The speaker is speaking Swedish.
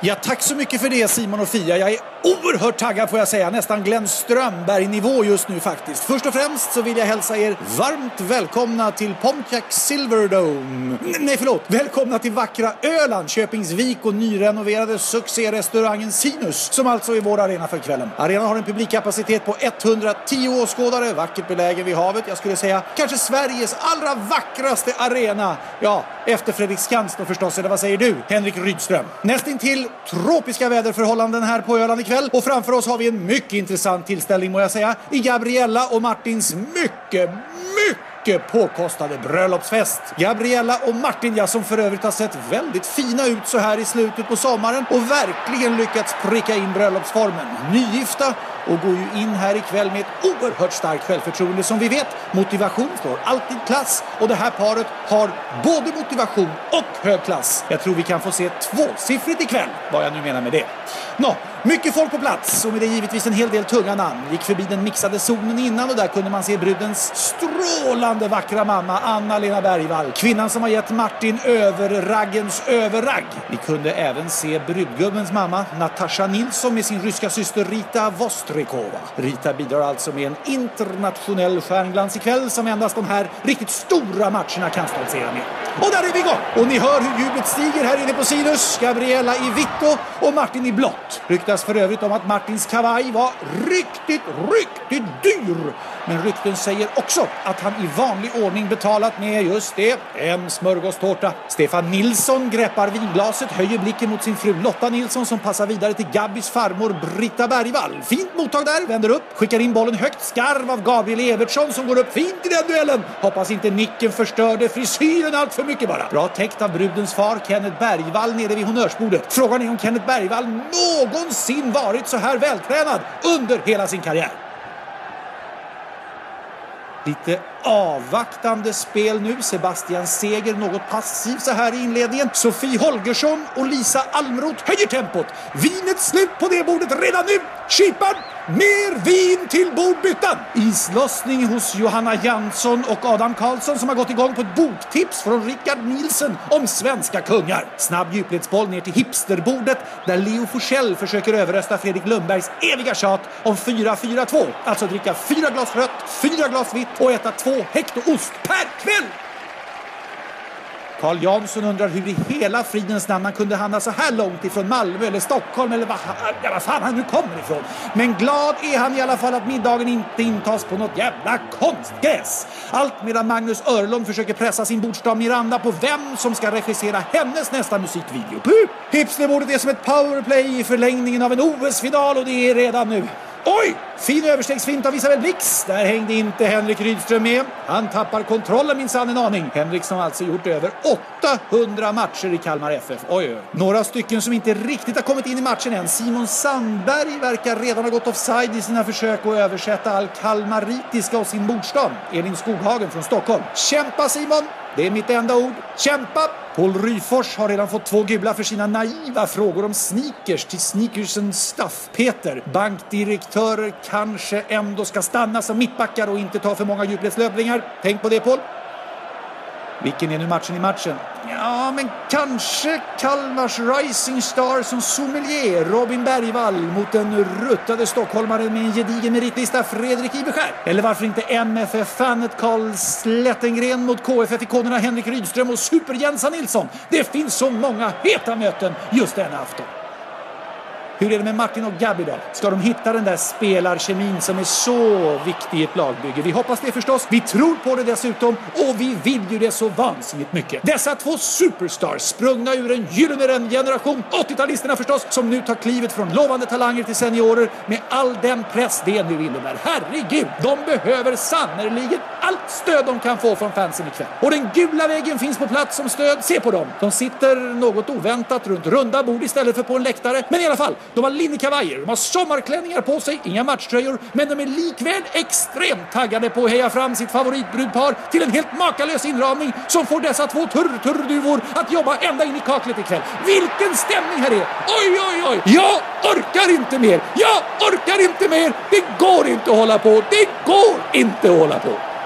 Ja, tack så mycket för det Simon och Fia. Jag är oerhört taggad får jag säga. Nästan Glenn Strömberg-nivå just nu faktiskt. Först och främst så vill jag hälsa er varmt välkomna till Pontiac Silverdome. N nej, förlåt. Välkomna till vackra Öland, Köpingsvik och nyrenoverade succérestaurangen Sinus som alltså är vår arena för kvällen. Arenan har en publikkapacitet på 110 åskådare, vackert belägen vid havet. Jag skulle säga kanske Sveriges allra vackraste arena. Ja, efter Fredriksskans då förstås, eller vad säger du, Henrik Rydström? Nästintill tropiska väderförhållanden här på Öland ikväll och framför oss har vi en mycket intressant tillställning må jag säga i Gabriella och Martins mycket, mycket påkostade bröllopsfest. Gabriella och Martin, ja, som för övrigt har sett väldigt fina ut så här i slutet på sommaren och verkligen lyckats pricka in bröllopsformen. Nygifta och går ju in här ikväll med ett oerhört starkt självförtroende. Som vi vet, motivation slår alltid klass och det här paret har både motivation och hög klass. Jag tror vi kan få se tvåsiffrigt ikväll, vad jag nu menar med det. Nå, mycket folk på plats och med det givetvis en hel del tunga namn. Gick förbi den mixade zonen innan och där kunde man se brudens strålande vackra mamma Anna-Lena Bergvall. Kvinnan som har gett Martin överraggens överragg. Vi kunde även se brudgubbens mamma Natasha Nilsson med sin ryska syster Rita Vostrikova. Rita bidrar alltså med en internationell stjärnglans ikväll som endast de här riktigt stora matcherna kan stoltsera med. Och där är vi igång! Och ni hör hur jublet stiger här inne på Sinus. Gabriella i vitt och Martin i blått. Ryktas för övrigt om att Martins kavaj var riktigt, riktigt dyr. Men rykten säger också att han i vanlig ordning betalat med just det, en smörgåstårta. Stefan Nilsson greppar vinglaset, höjer blicken mot sin fru Lotta Nilsson som passar vidare till Gabis farmor Britta Bergvall. Fint mottag där, vänder upp, skickar in bollen högt, skarv av Gabriel Evertsson som går upp fint i den duellen. Hoppas inte nicken förstörde frisyren allt för mycket bara. Bra täckt av brudens far Kenneth Bergvall nere vid honnörsbordet. Frågan är om Kenneth Bergvall någonsin varit så här vältränad under hela sin karriär. Split avvaktande spel nu. Sebastian Seger något passiv så här i inledningen. Sofie Holgersson och Lisa Almroth höjer tempot. Vinet slut på det bordet redan nu. Kipan Mer vin till bordbyttan! Islossning hos Johanna Jansson och Adam Karlsson som har gått igång på ett boktips från Rickard Nielsen om svenska kungar. Snabb djupledsboll ner till hipsterbordet där Leo Forsell försöker överrösta Fredrik Lundbergs eviga tjat om 4-4-2. Alltså dricka fyra glas rött, fyra glas vitt och äta två hekto ost per kväll! Carl Jansson undrar hur i hela fridens namn han kunde hamna så här långt ifrån Malmö eller Stockholm eller vad, ja, vad fan han nu kommer ifrån. Men glad är han i alla fall att middagen inte intas på något jävla konstgräs. Allt medan Magnus Örlund försöker pressa sin bordsdam Miranda på vem som ska regissera hennes nästa musikvideo. Puh! Hipsterbordet är som ett powerplay i förlängningen av en OS-final och det är redan nu. Oj! Fin överstegsfint av Isabel Blix. Där hängde inte Henrik Rydström med. Han tappar kontrollen minsann en aning. Henrik som alltså gjort över 800 matcher i Kalmar FF. Oj, oj. Några stycken som inte riktigt har kommit in i matchen än. Simon Sandberg verkar redan ha gått offside i sina försök att översätta all kalmaritiska och sin bordstam. Elin Skoghagen från Stockholm. Kämpa Simon! Det är mitt enda ord. Kämpa! Paul Ryfors har redan fått två gula för sina naiva frågor om sneakers till sneakersen Staff-Peter. Bankdirektörer kanske ändå ska stanna som mittbackar och inte ta för många djupledslöpningar. Tänk på det Paul. Vilken är nu matchen i matchen? Ja, men kanske Kalmars Rising Star som sommelier Robin Bergvall mot den ruttade stockholmaren med en gedigen meritlista Fredrik Iberskär. Eller varför inte MFF-fanet Karl Slättengren mot KFF-ikonerna Henrik Rydström och Super-Jensa Nilsson. Det finns så många heta möten just denna afton. Hur är det med Martin och Gabi då? Ska de hitta den där spelarkemin som är så viktig i ett lagbygge? Vi hoppas det förstås. Vi tror på det dessutom och vi vill ju det så vansinnigt mycket. Dessa två superstars sprungna ur en gyllene generation, 80-talisterna förstås, som nu tar klivet från lovande talanger till seniorer med all den press det nu innebär. Herregud, de behöver sannerligen allt stöd de kan få från fansen ikväll. Och den gula väggen finns på plats som stöd. Se på dem! De sitter något oväntat runt runda bord istället för på en läktare. Men i alla fall, de har linnekavajer, de har sommarklänningar på sig, inga matchtröjor, men de är likväl extremt taggade på att heja fram sitt favoritbrudpar till en helt makalös inramning som får dessa två turr-turr-duvor att jobba ända in i kaklet ikväll. Vilken stämning här är! Oj, oj, oj! Jag orkar inte mer! Jag orkar inte mer! Det går inte att hålla på! Det går inte att hålla på!